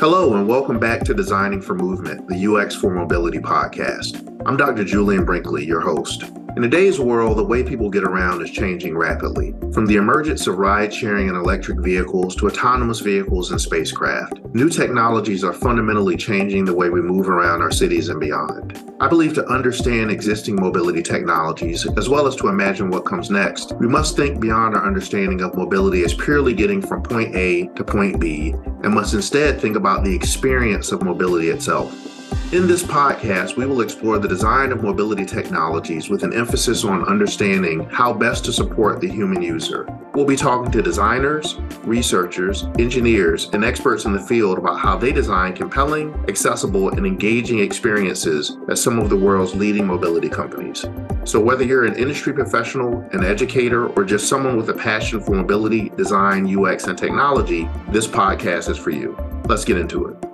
Hello, and welcome back to Designing for Movement, the UX for Mobility podcast. I'm Dr. Julian Brinkley, your host. In today's world, the way people get around is changing rapidly. From the emergence of ride sharing and electric vehicles to autonomous vehicles and spacecraft, new technologies are fundamentally changing the way we move around our cities and beyond. I believe to understand existing mobility technologies, as well as to imagine what comes next, we must think beyond our understanding of mobility as purely getting from point A to point B, and must instead think about the experience of mobility itself. In this podcast, we will explore the design of mobility technologies with an emphasis on understanding how best to support the human user. We'll be talking to designers, researchers, engineers, and experts in the field about how they design compelling, accessible, and engaging experiences at some of the world's leading mobility companies. So, whether you're an industry professional, an educator, or just someone with a passion for mobility, design, UX, and technology, this podcast is for you. Let's get into it.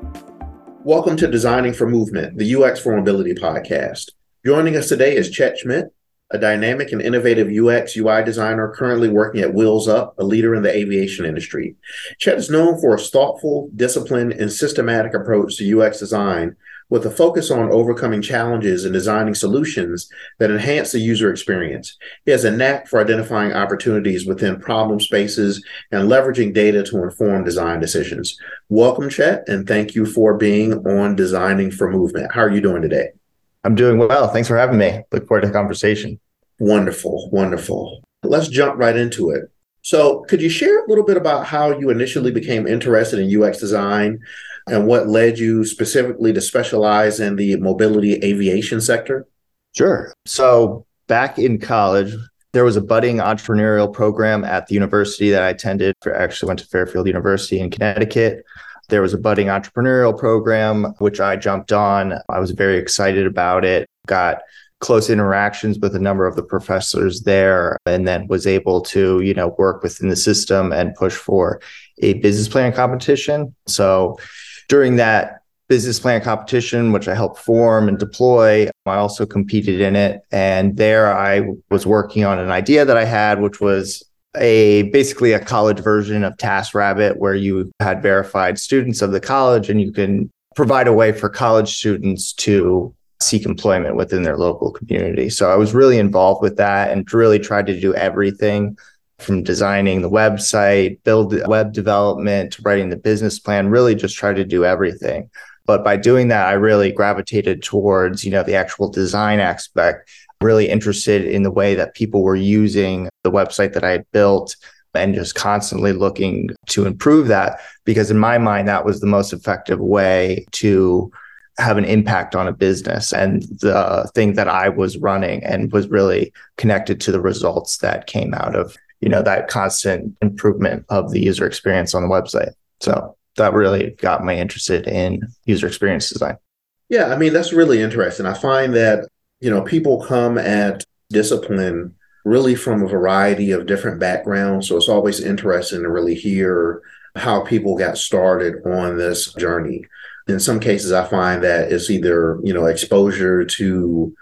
Welcome to Designing for Movement, the UX for Mobility podcast. Joining us today is Chet Schmid, a dynamic and innovative UX UI designer currently working at Wheels Up, a leader in the aviation industry. Chet is known for a thoughtful, disciplined, and systematic approach to UX design with a focus on overcoming challenges and designing solutions that enhance the user experience. He has a knack for identifying opportunities within problem spaces and leveraging data to inform design decisions. Welcome, Chet, and thank you for being on Designing for Movement. How are you doing today? I'm doing well. Thanks for having me. Look forward to the conversation. Wonderful, wonderful. Let's jump right into it. So, could you share a little bit about how you initially became interested in UX design? And what led you specifically to specialize in the mobility aviation sector? Sure. So, back in college, there was a budding entrepreneurial program at the university that I attended. I actually went to Fairfield University in Connecticut. There was a budding entrepreneurial program, which I jumped on. I was very excited about it, got close interactions with a number of the professors there, and then was able to, you know, work within the system and push for a business plan competition. So during that business plan competition, which I helped form and deploy, I also competed in it. And there I was working on an idea that I had, which was a basically a college version of TaskRabbit, where you had verified students of the college and you can provide a way for college students to seek employment within their local community. So I was really involved with that and really tried to do everything from designing the website, build web development, writing the business plan, really just try to do everything. But by doing that, I really gravitated towards, you know, the actual design aspect, really interested in the way that people were using the website that I had built and just constantly looking to improve that because in my mind that was the most effective way to have an impact on a business and the thing that I was running and was really connected to the results that came out of you know that constant improvement of the user experience on the website. So that really got me interested in user experience design. Yeah i mean that's really interesting. I find that you know people come at discipline really from a variety of different backgrounds. So it's always interesting to really hear how people got started on this journey. In some cases i find that it's either you know exposure to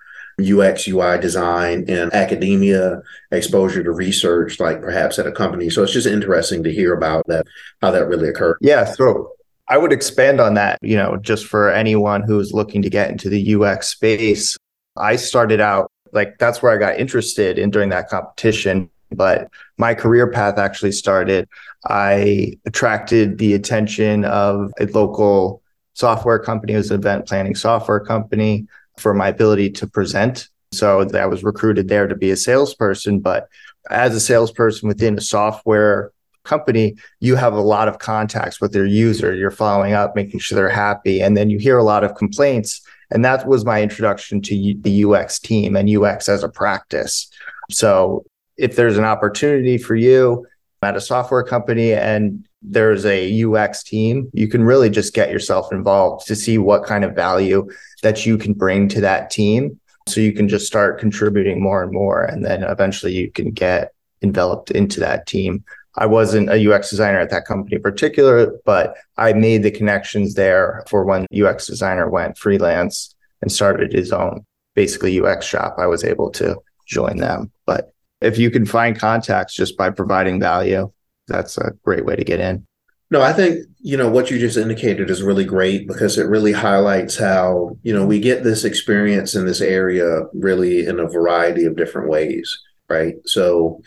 UX, UI design in academia, exposure to research, like perhaps at a company. So it's just interesting to hear about that, how that really occurred. Yeah. So I would expand on that, you know, just for anyone who's looking to get into the UX space. I started out like that's where I got interested in during that competition. But my career path actually started. I attracted the attention of a local software company, it was an event planning software company for my ability to present. So I was recruited there to be a salesperson. But as a salesperson within a software company, you have a lot of contacts with their user. You're following up, making sure they're happy. And then you hear a lot of complaints. And that was my introduction to the UX team and UX as a practice. So if there's an opportunity for you at a software company and there's a UX team, you can really just get yourself involved to see what kind of value that you can bring to that team. So you can just start contributing more and more. And then eventually you can get enveloped into that team. I wasn't a UX designer at that company in particular, but I made the connections there for when UX designer went freelance and started his own basically UX shop. I was able to join them. But if you can find contacts just by providing value, that's a great way to get in. No, I think, you know, what you just indicated is really great because it really highlights how, you know, we get this experience in this area really in a variety of different ways, right? So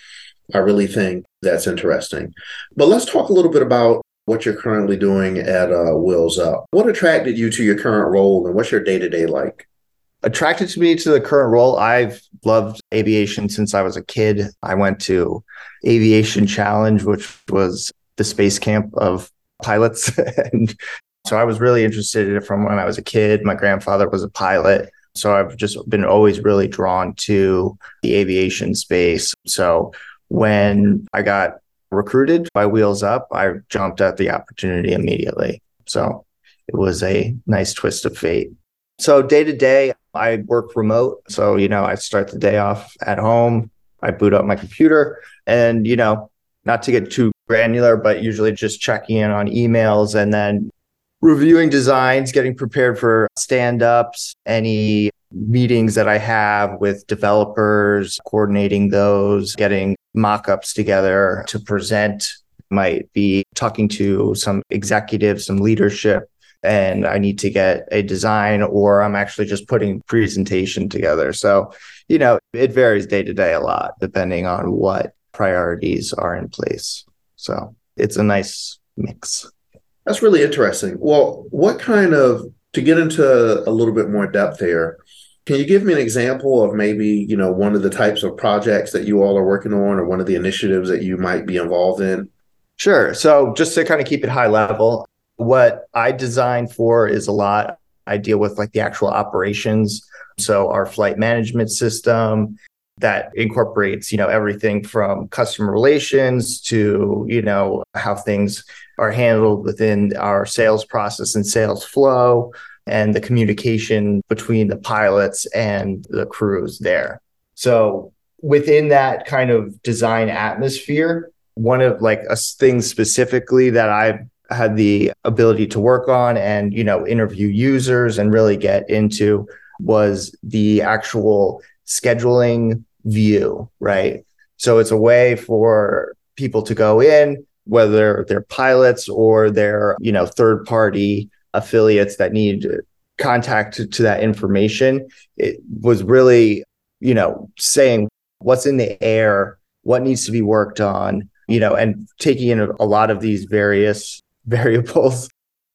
I really think that's interesting. But let's talk a little bit about what you're currently doing at uh, Wheels Up. What attracted you to your current role and what's your day to day like? Attracted to me to the current role, I've loved aviation since I was a kid. I went to Aviation Challenge, which was the space camp of pilots. and so I was really interested in it from when I was a kid. My grandfather was a pilot. So I've just been always really drawn to the aviation space. So when I got recruited by Wheels Up, I jumped at the opportunity immediately. So it was a nice twist of fate. So day to day, I work remote. So, you know, I start the day off at home. I boot up my computer and, you know, not to get too granular, but usually just checking in on emails and then reviewing designs, getting prepared for stand ups, any meetings that I have with developers, coordinating those, getting mock ups together to present. Might be talking to some executives, some leadership, and I need to get a design or I'm actually just putting presentation together. So, you know, it varies day to day a lot depending on what priorities are in place. So it's a nice mix. That's really interesting. Well, what kind of, to get into a little bit more depth here, can you give me an example of maybe, you know, one of the types of projects that you all are working on or one of the initiatives that you might be involved in? Sure. So just to kind of keep it high level, what I design for is a lot. I deal with like the actual operations. So our flight management system, that incorporates you know everything from customer relations to you know how things are handled within our sales process and sales flow and the communication between the pilots and the crews there so within that kind of design atmosphere one of like a thing specifically that i've had the ability to work on and you know interview users and really get into was the actual scheduling view, right? So it's a way for people to go in, whether they're pilots or they're, you know, third party affiliates that need contact to, to that information. It was really, you know, saying what's in the air, what needs to be worked on, you know, and taking in a lot of these various variables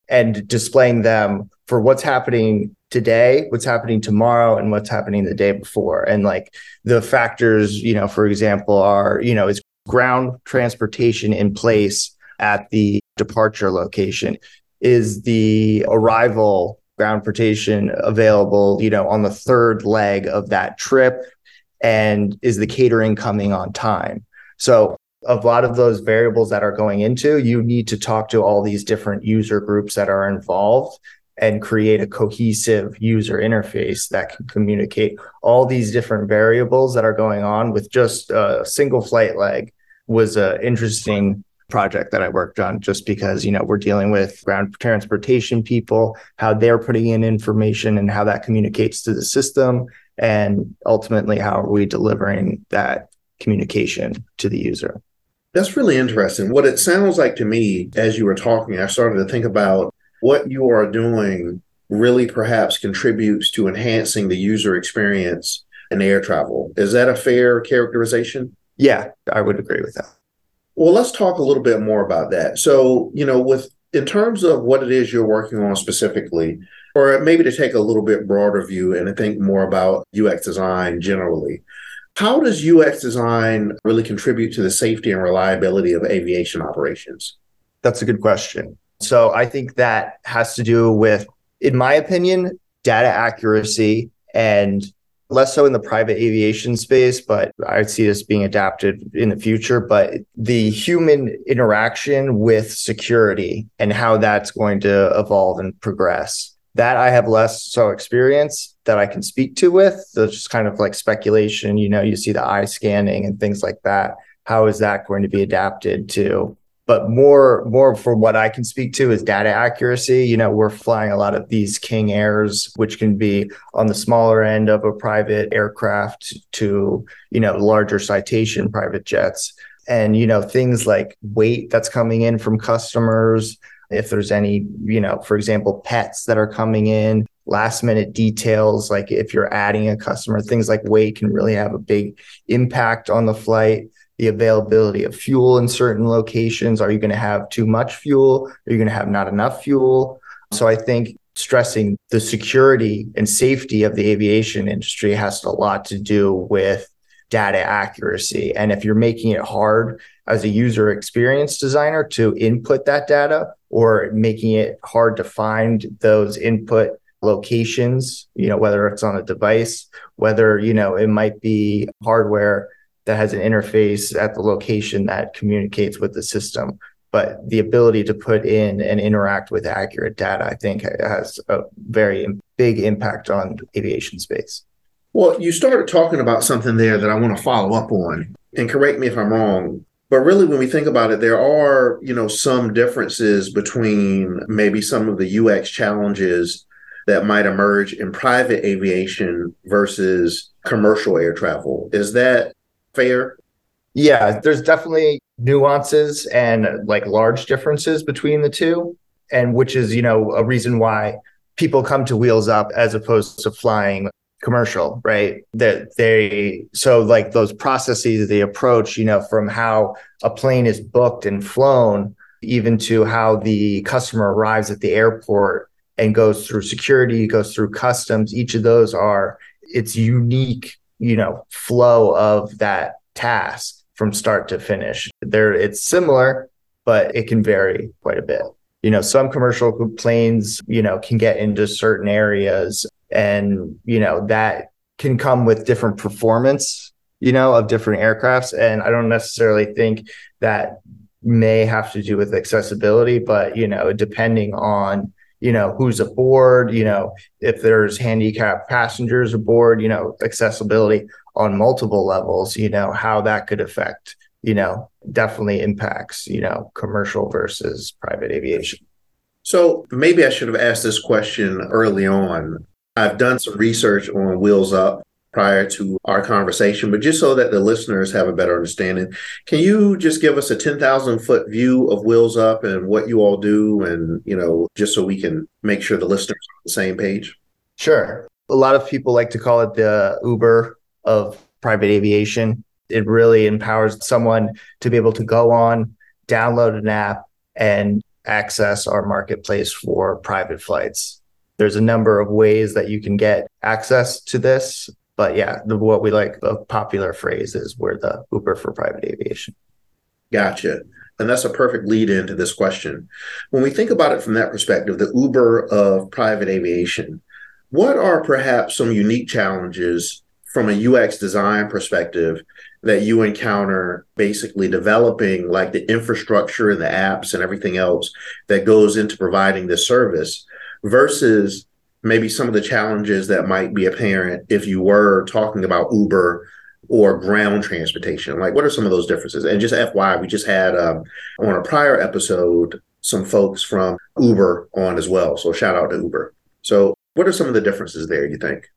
and displaying them for what's happening today, what's happening tomorrow, and what's happening the day before. And like the factors, you know, for example, are, you know, is ground transportation in place at the departure location? Is the arrival ground transportation available, you know, on the third leg of that trip? And is the catering coming on time? So a lot of those variables that are going into, you need to talk to all these different user groups that are involved and create a cohesive user interface that can communicate all these different variables that are going on with just a single flight leg was an interesting project that I worked on just because, you know, we're dealing with ground transportation people, how they're putting in information and how that communicates to the system. And ultimately, how are we delivering that communication to the user? That's really interesting. What it sounds like to me as you were talking, I started to think about what you are doing really perhaps contributes to enhancing the user experience in air travel. Is that a fair characterization? Yeah, I would agree with that. Well, let's talk a little bit more about that. So, you know, with in terms of what it is you're working on specifically, or maybe to take a little bit broader view and to think more about UX design generally, how does UX design really contribute to the safety and reliability of aviation operations? That's a good question. So I think that has to do with, in my opinion, data accuracy and less so in the private aviation space, but I see this being adapted in the future. But the human interaction with security and how that's going to evolve and progress. That I have less so experience that I can speak to with. So just kind of like speculation, you know, you see the eye scanning and things like that. How is that going to be adapted to but more more for what I can speak to is data accuracy. You know, we're flying a lot of these King Airs, which can be on the smaller end of a private aircraft to you know larger citation private jets. and you know things like weight that's coming in from customers if there's any you know for example pets that are coming in last minute details like if you're adding a customer things like weight can really have a big impact on the flight. The availability of fuel in certain locations are you going to have too much fuel? Are you going to have not enough fuel? So i think stressing the security and safety of the aviation industry has a lot to do with data accuracy. And if you're making it hard as a user experience designer to input that data or making it hard to find those input locations, you know, whether it's on a device, whether, you know, it might be hardware that has an interface at the location that communicates with the system. But the ability to put in and interact with accurate data, I think, has a very big impact on aviation space. Well, you started talking about something there that I want to follow up on, and correct me if I'm wrong. But really, when we think about it, there are, you know, some differences between maybe some of the UX challenges that might emerge in private aviation versus commercial air travel. Is that fair? Yeah, there's definitely nuances and like large differences between the two, and which is, you know, a reason why people come to Wheels Up as opposed to flying commercial, right? That they so like those processes, the approach, you know, from how a plane is booked and flown, even to how the customer arrives at the airport and goes through security, goes through customs. Each of those are its unique, you know, flow of that task from start to finish. There, it's similar, but it can vary quite a bit. You know, some commercial planes, you know, can get into certain areas and you know that can come with different performance you know of different aircrafts and i don't necessarily think that may have to do with accessibility but you know depending on you know who's aboard you know if there's handicapped passengers aboard you know accessibility on multiple levels you know how that could affect you know definitely impacts you know commercial versus private aviation. So maybe i should have asked this question early on. I've done some research on Wheels Up prior to our conversation, but just so that the listeners have a better understanding, can you just give us a 10,000 foot view of Wheels Up and what you all do? And, you know, just so we can make sure the listeners are on the same page? Sure. A lot of people like to call it the Uber of private aviation. It really empowers someone to be able to go on, download an app, and access our marketplace for private flights there's a number of ways that you can get access to this. But yeah, the, what we like, the popular phrase is we're the Uber for private aviation. Gotcha. And that's a perfect lead into this question. When we think about it from that perspective, the Uber of private aviation, what are perhaps some unique challenges from a UX design perspective that you encounter basically developing like the infrastructure and the apps and everything else that goes into providing this service versus maybe some of the challenges that might be apparent if you were talking about Uber or ground transportation? Like, what are some of those differences? And just FYI, we just had um, on a prior episode some folks from Uber on as well. So, shout out to Uber. So, what are some of the differences there, you think?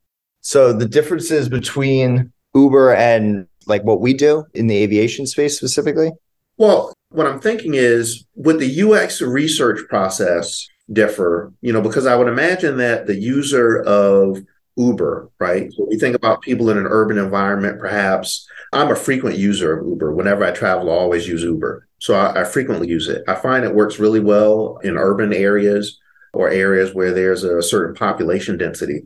So, the differences between Uber and like what we do in the aviation space specifically? Well, what I'm thinking is with the UX research process, differ, you know, because I would imagine that the user of Uber, right? So we think about people in an urban environment, perhaps. I'm a frequent user of Uber. Whenever I travel, I always use Uber. So I, I frequently use it. I find it works really well in urban areas or areas where there's a certain population density.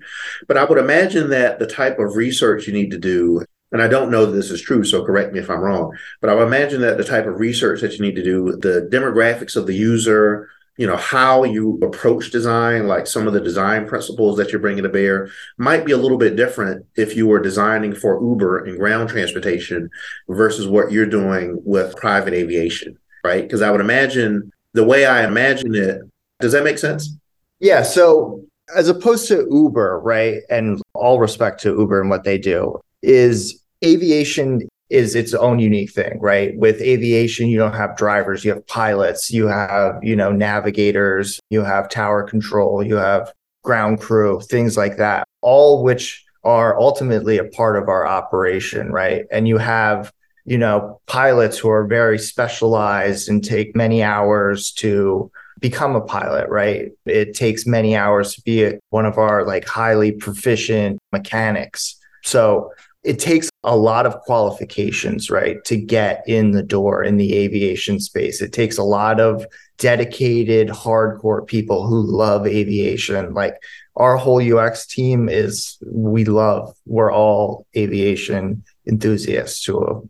But I would imagine that the type of research you need to do, and I don't know that this is true, so correct me if I'm wrong, but I would imagine that the type of research that you need to do, the demographics of the user, you know how you approach design like some of the design principles that you're bringing to bear might be a little bit different if you were designing for uber and ground transportation versus what you're doing with private aviation right? Because i would imagine the way i imagine it does that make sense? Yeah so as opposed to uber right and all respect to uber and what they do is aviation is its own unique thing, right? With aviation, you don't have drivers, you have pilots, you have, you know, navigators, you have tower control, you have ground crew, things like that, all which are ultimately a part of our operation, right? And you have, you know, pilots who are very specialized and take many hours to become a pilot, right? It takes many hours to be one of our like highly proficient mechanics. So it takes a lot of qualifications, right, to get in the door in the aviation space. It takes a lot of dedicated, hardcore people who love aviation. Like our whole UX team is, we love, we're all aviation enthusiasts to a,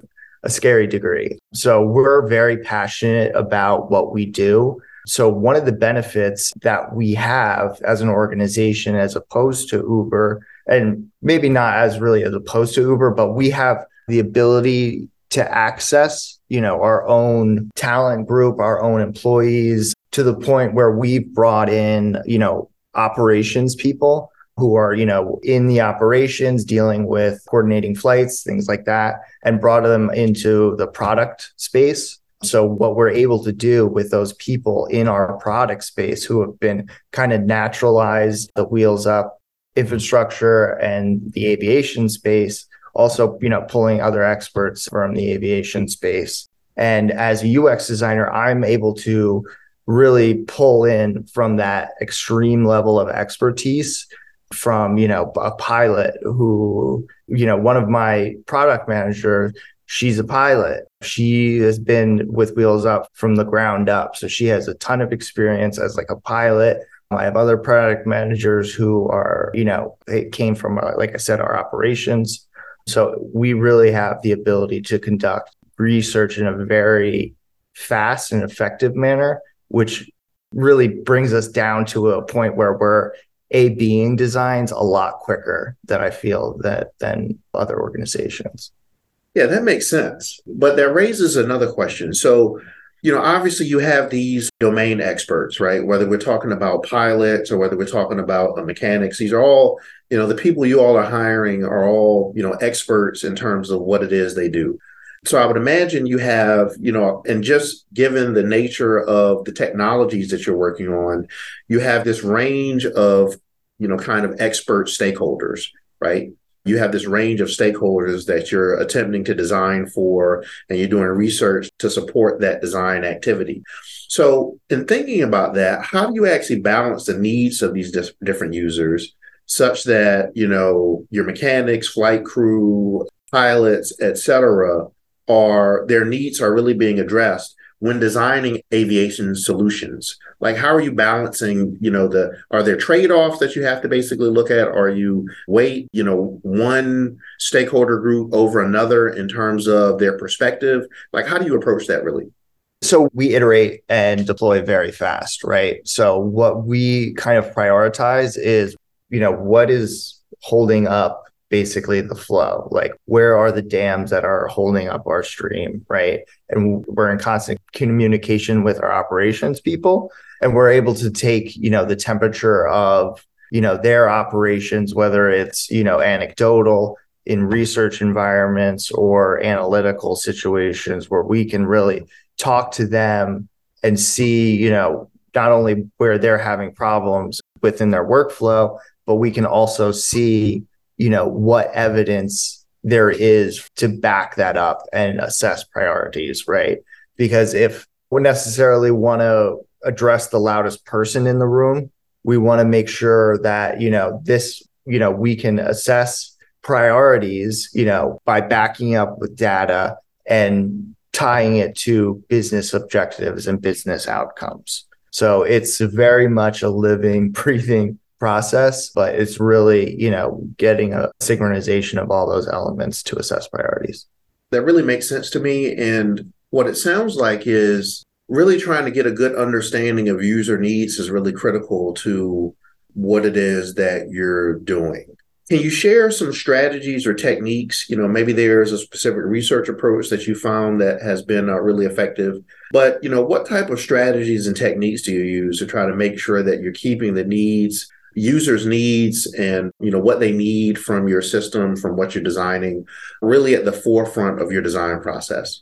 a scary degree. So we're very passionate about what we do. So, one of the benefits that we have as an organization, as opposed to Uber, and maybe not as really as opposed to Uber, but we have the ability to access, you know, our own talent group, our own employees to the point where we've brought in, you know, operations people who are, you know, in the operations dealing with coordinating flights, things like that, and brought them into the product space. So what we're able to do with those people in our product space who have been kind of naturalized the wheels up infrastructure and the aviation space also you know pulling other experts from the aviation space. And as a ux designer i'm able to really pull in from that extreme level of expertise from you know a pilot who you know one of my product managers she's a pilot. She has been with wheels up from the ground up. So she has a ton of experience as like a pilot I have other product managers who are, you know, they came from, uh, like I said, our operations. So we really have the ability to conduct research in a very fast and effective manner, which really brings us down to a point where we're a being designs a lot quicker than I feel that than other organizations. Yeah, that makes sense. But that raises another question. So you know, obviously you have these domain experts, right? Whether we're talking about pilots or whether we're talking about mechanics, these are all, you know, the people you all are hiring are all, you know, experts in terms of what it is they do. So I would imagine you have, you know, and just given the nature of the technologies that you're working on, you have this range of, you know, kind of expert stakeholders, right? You have this range of stakeholders that you're attempting to design for and you're doing research to support that design activity. So in thinking about that how do you actually balance the needs of these dis- different users such that you know your mechanics flight crew pilots etc are their needs are really being addressed when designing aviation solutions? Like how are you balancing you know the are there trade-offs that you have to basically look at? Are you weight you know one stakeholder group over another in terms of their perspective? Like how do you approach that really? So we iterate and deploy very fast right? So what we kind of prioritize is you know what is holding up basically the flow like where are the dams that are holding up our stream right? And we're in constant communication with our operations people and we're able to take you know the temperature of you know their operations whether it's you know anecdotal in research environments or analytical situations where we can really talk to them and see you know not only where they're having problems within their workflow but we can also see you know, what evidence there is to back that up and assess priorities, right? Because if we necessarily want to address the loudest person in the room, we want to make sure that, you know, this, you know, we can assess priorities, you know, by backing up with data and tying it to business objectives and business outcomes. So it's very much a living, breathing process, but it's really, you know, getting a synchronization of all those elements to assess priorities. That really makes sense to me. And what it sounds like is really trying to get a good understanding of user needs is really critical to what it is that you're doing. Can you share some strategies or techniques? You know, maybe there's a specific research approach that you found that has been uh, really effective. But, you know, what type of strategies and techniques do you use to try to make sure that you're keeping the needs users needs and you know what they need from your system from what you're designing really at the forefront of your design process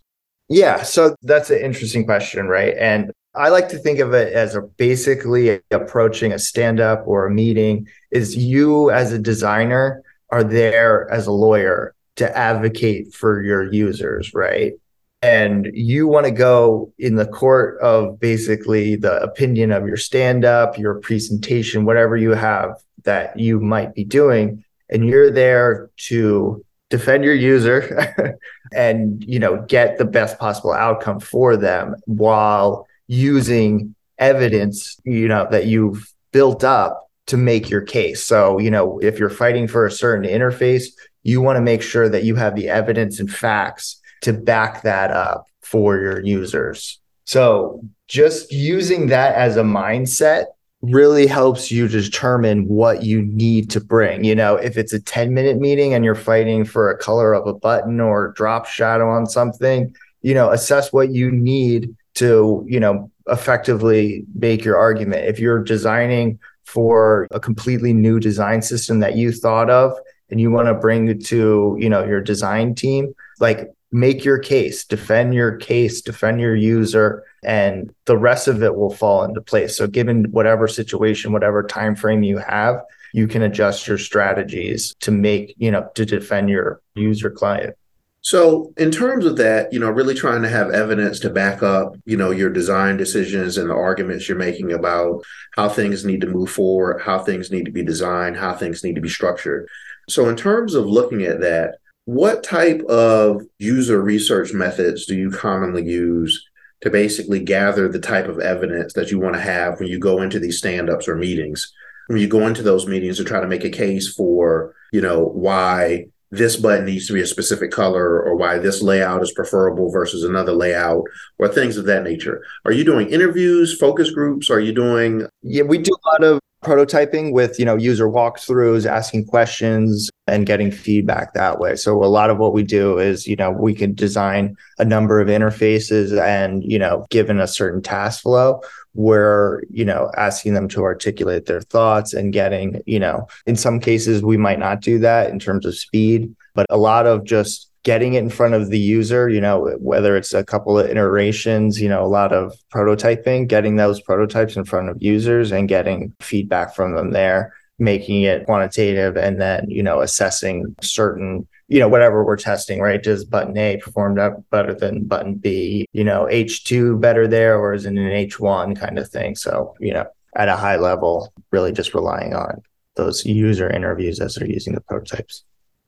yeah so that's an interesting question right and i like to think of it as a basically approaching a stand up or a meeting is you as a designer are there as a lawyer to advocate for your users, right? And you want to go in the court of basically the opinion of your stand up, your presentation, whatever you have that you might be doing. And you're there to defend your user and you know get the best possible outcome for them while using evidence you know that you've built up to make your case so you know if you're fighting for a certain interface you want to make sure that you have the evidence and facts to back that up for your users so just using that as a mindset really helps you determine what you need to bring. You know, if it's a 10 minute meeting and you're fighting for a color of a button or drop shadow on something, you know, assess what you need to, you know, effectively make your argument. If you're designing for a completely new design system that you thought of and you want to bring it to, you know, your design team, like make your case, defend your case, defend your user, and the rest of it will fall into place. So given whatever situation, whatever time frame you have, you can adjust your strategies to make, you know, to defend your user client. So, in terms of that, you know, really trying to have evidence to back up, you know, your design decisions and the arguments you're making about how things need to move forward, how things need to be designed, how things need to be structured. So, in terms of looking at that, what type of user research methods do you commonly use to basically gather the type of evidence that you want to have when you go into these stand-ups or meetings? When you go into those meetings to try to make a case for, you know, why this button needs to be a specific color or why this layout is preferable versus another layout or things of that nature. Are you doing interviews, focus groups? Are you doing Yeah, we do a lot of prototyping with you know user walkthroughs asking questions and getting feedback that way. So a lot of what we do is you know we can design a number of interfaces and you know given a certain task flow we're you know asking them to articulate their thoughts and getting you know in some cases we might not do that in terms of speed but a lot of just getting it in front of the user, you know, whether it's a couple of iterations, you know, a lot of prototyping, getting those prototypes in front of users and getting feedback from them there, making it quantitative and then, you know, assessing certain you know, whatever we're testing, right? Does button A perform better than button B? You know, H2 better there, or is it an H1 kind of thing? So, you know, at a high level, really just relying on those user interviews as they're using the prototypes.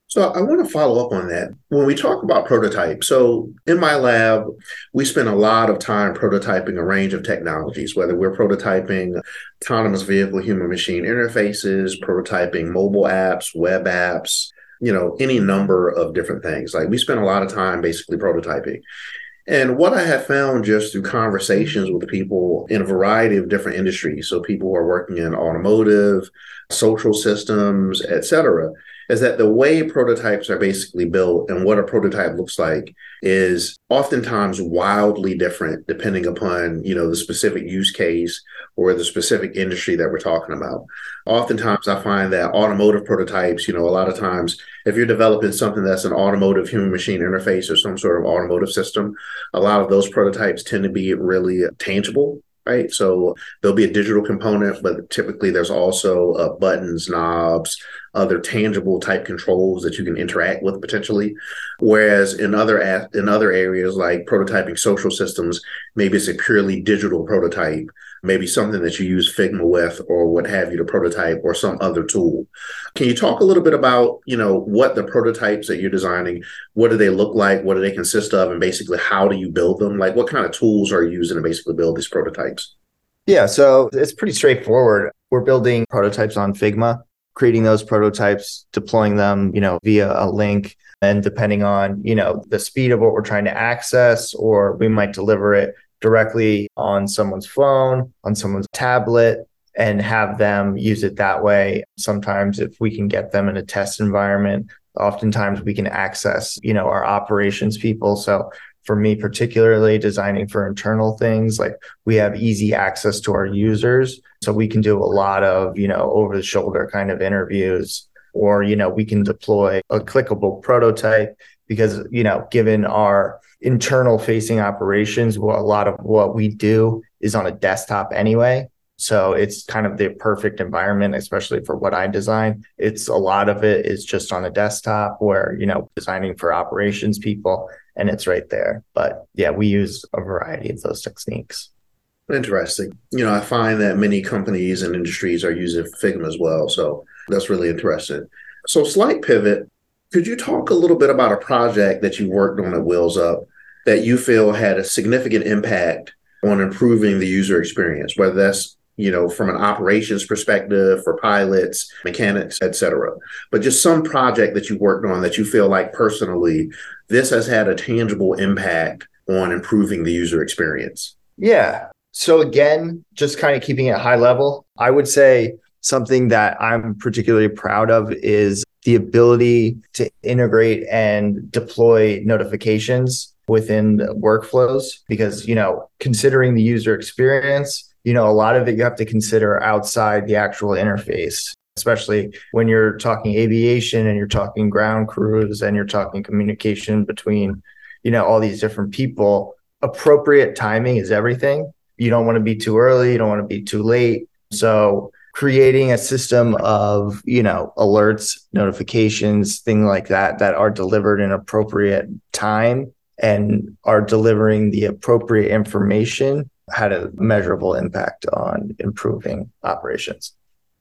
So I want to follow up on that. When we talk about prototype, so in my lab, we spend a lot of time prototyping a range of technologies, whether we're prototyping autonomous vehicle human machine interfaces, prototyping mobile apps, web apps, you know, any number of different things. Like we spend a lot of time basically prototyping. And what I have found just through conversations with people in a variety of different industries, so people who are working in automotive, social systems, et cetera, is that the way prototypes are basically built and what a prototype looks like is oftentimes wildly different depending upon you know the specific use case or the specific industry that we're talking about oftentimes i find that automotive prototypes you know a lot of times if you're developing something that's an automotive human machine interface or some sort of automotive system a lot of those prototypes tend to be really tangible right? So there'll be a digital component, but typically there's also uh, buttons, knobs, other tangible type controls that you can interact with potentially. Whereas in other in other areas like prototyping social systems, maybe it's a purely digital prototype, maybe something that you use Figma with or what have you to prototype or some other tool. Can you talk a little bit about, you know, what the prototypes that you're designing, what do they look like, what do they consist of, and basically how do you build them? Like what kind of tools are you using to basically build these prototypes? Yeah, so it's pretty straightforward. We're building prototypes on Figma creating those prototypes, deploying them, you know, via a link. And depending on, you know, the speed of what we're trying to access, or we might deliver it directly on someone's phone, on someone's tablet, and have them use it that way. Sometimes if we can get them in a test environment, oftentimes we can access, you know, our operations people. So for me particularly designing for internal things like we have easy access to our users so we can do a lot of you know over the shoulder kind of interviews. Or you know we can deploy a clickable prototype because you know given our internal facing operations well, a lot of what we do is on a desktop anyway. So it's kind of the perfect environment, especially for what I design. It's a lot of it is just on a desktop where, you know, designing for operations people and it's right there. But yeah, we use a variety of those techniques. Interesting. You know, I find that many companies and industries are using Figma as well. So that's really interesting. So, slight pivot. Could you talk a little bit about a project that you worked on at Wheels Up that you feel had a significant impact on improving the user experience, whether that's you know, from an operations perspective for pilots, mechanics, et cetera. But just some project that you worked on that you feel like personally, this has had a tangible impact on improving the user experience. Yeah. So again, just kind of keeping it high level, I would say something that I'm particularly proud of is the ability to integrate and deploy notifications within workflows because you know considering the user experience you know, a lot of it you have to consider outside the actual interface, especially when you're talking aviation and you're talking ground crews and you're talking communication between, you know, all these different people. Appropriate timing is everything. You don't want to be too early, you don't want to be too late. So, creating a system of, you know, alerts, notifications, things like that that are delivered in appropriate time and are delivering the appropriate information had a measurable impact on improving operations.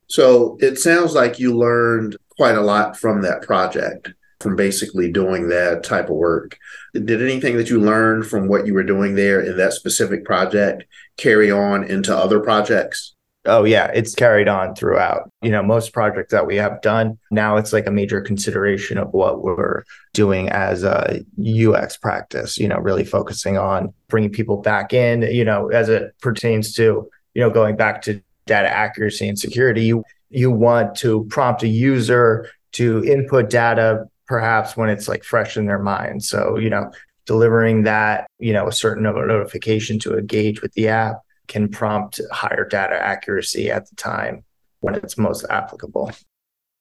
So it sounds like you learned quite a lot from that project, from basically doing that type of work. Did anything that you learned from what you were doing there in that specific project carry on into other projects? Oh yeah, it's carried on throughout. You know, most projects that we have done now it's like a major consideration of what we're doing as a UX practice, you know, really focusing on bringing people back in, you know, as it pertains to, you know, going back to data accuracy and security, you you want to prompt a user to input data perhaps when it's like fresh in their mind. So, you know, delivering that, you know, a certain notification to engage with the app can prompt higher data accuracy at the time when it's most applicable.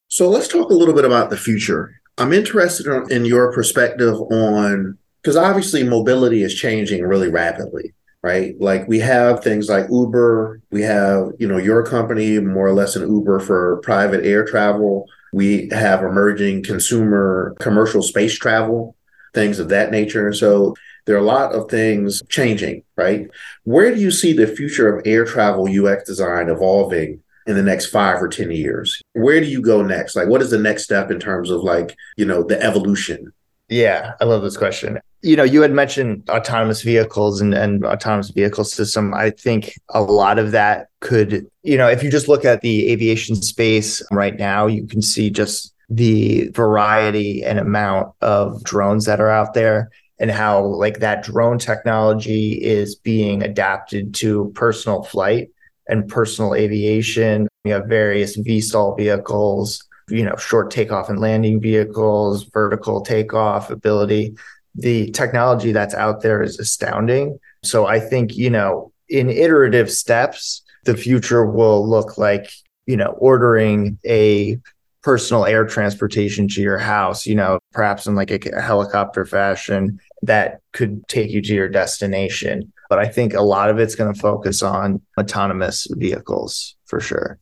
So let's talk a little bit about the future. I'm interested in your perspective on because obviously mobility is changing really rapidly, right? Like we have things like Uber, we have, you know, your company more or less an Uber for private air travel. We have emerging consumer commercial space travel, things of that nature. So there are a lot of things changing, right? Where do you see the future of air travel UX design evolving in the next five or 10 years? Where do you go next? Like, what is the next step in terms of like, you know, the evolution? Yeah, I love this question. You know, you had mentioned autonomous vehicles and, and autonomous vehicle system. I think a lot of that could, you know, if you just look at the aviation space right now, you can see just the variety and amount of drones that are out there and how like that drone technology is being adapted to personal flight and personal aviation. You have various VSTOL vehicles, you know, short takeoff and landing vehicles, vertical takeoff ability. The technology that's out there is astounding. So I think, you know, in iterative steps, the future will look like, you know, ordering a personal air transportation to your house, you know, perhaps in like a helicopter fashion that could take you to your destination. But I think a lot of it's going to focus on autonomous vehicles for sure.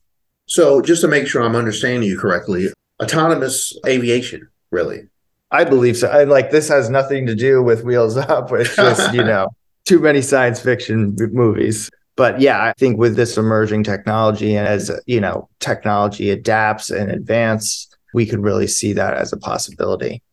So, just to make sure I'm understanding you correctly, autonomous aviation, really? I believe so. And like this has nothing to do with Wheels Up. It's just, you know, too many science fiction movies. But yeah, I think with this emerging technology and as, you know, technology adapts and advance, we could really see that as a possibility.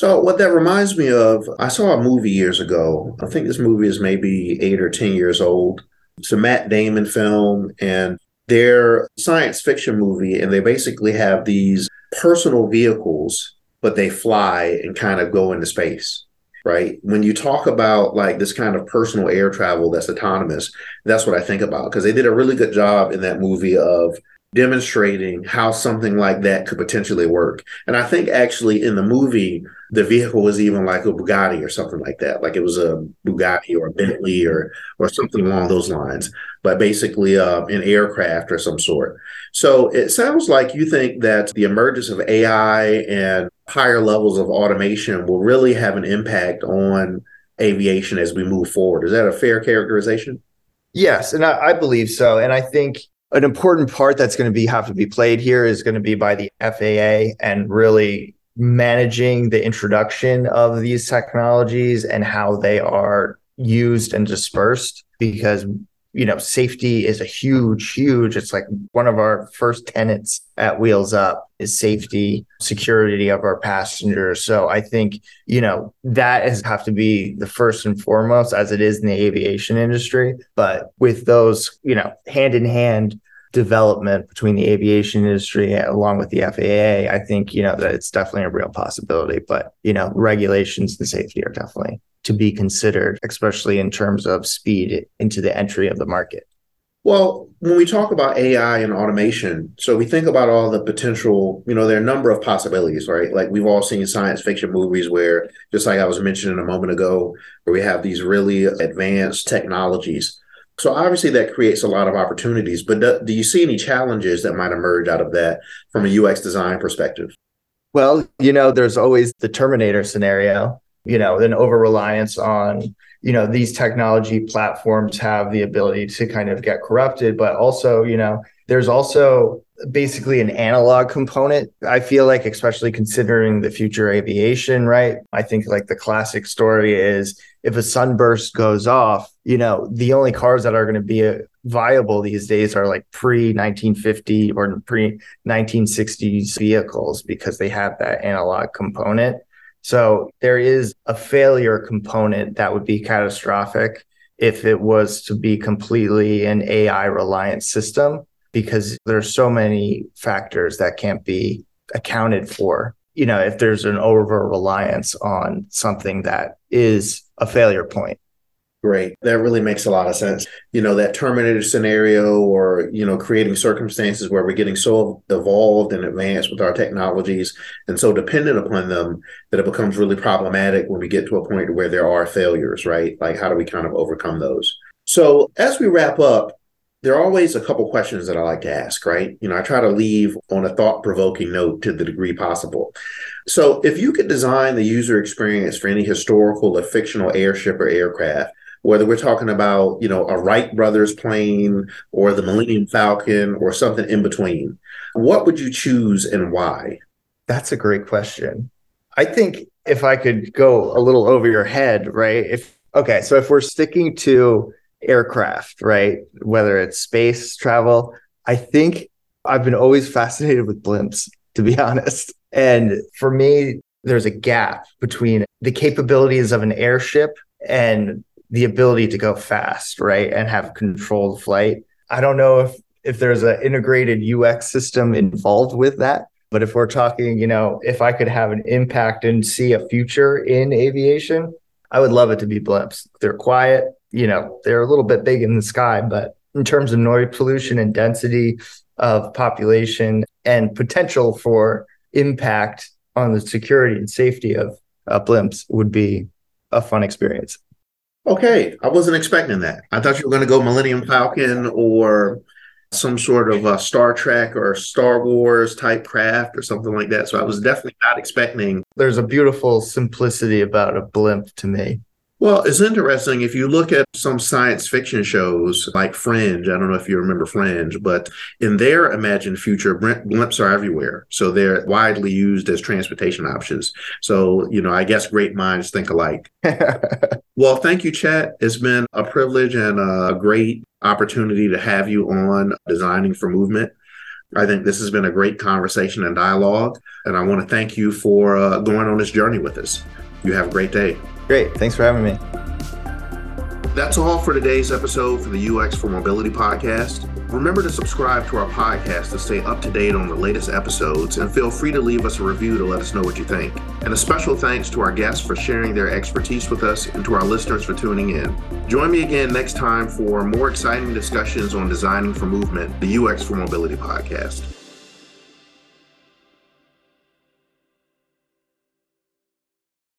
So what that reminds me of, I saw a movie years ago. I think this movie is maybe eight or ten years old. It's a Matt Damon film, and they're science fiction movie, and they basically have these personal vehicles, but they fly and kind of go into space. Right. When you talk about like this kind of personal air travel that's autonomous, that's what I think about because they did a really good job in that movie of demonstrating how something like that could potentially work. And I think actually in the movie, the vehicle was even like a Bugatti or something like that. Like it was a Bugatti or a Bentley or or something along those lines, but basically uh, an aircraft or some sort. So it sounds like you think that the emergence of AI and higher levels of automation will really have an impact on aviation as we move forward. Is that a fair characterization? Yes, and I, I believe so. And I think an important part that's going to be have to be played here is going to be by the FAA and really managing the introduction of these technologies and how they are used and dispersed because you know, safety is a huge, huge, it's like one of our first tenets at Wheels Up is safety, security of our passengers. So I think, you know, that has have to be the first and foremost as it is in the aviation industry. But with those, you know, hand in hand development between the aviation industry along with the FAA, I think, you know, that it's definitely a real possibility. But, you know, regulations and safety are definitely to be considered, especially in terms of speed into the entry of the market? Well, when we talk about AI and automation, so we think about all the potential, you know, there are a number of possibilities, right? Like we've all seen science fiction movies where, just like I was mentioning a moment ago, where we have these really advanced technologies. So obviously that creates a lot of opportunities, but do, do you see any challenges that might emerge out of that from a UX design perspective? Well, you know, there's always the Terminator scenario you know, an over reliance on, you know, these technology platforms have the ability to kind of get corrupted, but also, you know, there's also basically an analog component. I feel like, especially considering the future aviation, right? I think like the classic story is if a sunburst goes off, you know, the only cars that are going to be uh, viable these days are like pre 1950 or pre 1960s vehicles because they have that analog component. So there is a failure component that would be catastrophic if it was to be completely an AI reliant system because there's so many factors that can't be accounted for. You know, if there's an over reliance on something that is a failure point. Great. That really makes a lot of sense. You know, that Terminator scenario or, you know, creating circumstances where we're getting so evolved and advanced with our technologies and so dependent upon them that it becomes really problematic when we get to a point where there are failures, right? Like, how do we kind of overcome those? So, as we wrap up, there are always a couple questions that I like to ask, right? You know, I try to leave on a thought provoking note to the degree possible. So, if you could design the user experience for any historical or fictional airship or aircraft, whether we're talking about, you know, a Wright brothers plane or the Millennium Falcon or something in between, what would you choose and why? That's a great question. I think if I could go a little over your head, right? If okay, so if we're sticking to aircraft, right, whether it's space travel, I think I've been always fascinated with blimps, to be honest. And for me, there's a gap between the capabilities of an airship and the ability to go fast, right, and have controlled flight. I don't know if if there's an integrated UX system involved with that, but if we're talking, you know, if I could have an impact and see a future in aviation, I would love it to be blimps. They're quiet, you know, they're a little bit big in the sky, but in terms of noise pollution and density of population and potential for impact on the security and safety of uh, blimps would be a fun experience. Okay, I wasn't expecting that. I thought you were going to go Millennium Falcon or some sort of a Star Trek or Star Wars type craft or something like that. So I was definitely not expecting. There's a beautiful simplicity about a blimp to me. Well, it's interesting if you look at some science fiction shows like Fringe. I don't know if you remember Fringe, but in their imagined future, blimps are everywhere. So they're widely used as transportation options. So, you know, I guess great minds think alike. well, thank you, Chet. It's been a privilege and a great opportunity to have you on Designing for Movement. I think this has been a great conversation and dialogue. And I want to thank you for uh, going on this journey with us. You have a great day. Great. Thanks for having me. That's all for today's episode for the UX for Mobility podcast. Remember to subscribe to our podcast to stay up to date on the latest episodes and feel free to leave us a review to let us know what you think. And a special thanks to our guests for sharing their expertise with us and to our listeners for tuning in. Join me again next time for more exciting discussions on designing for movement, the UX for Mobility podcast.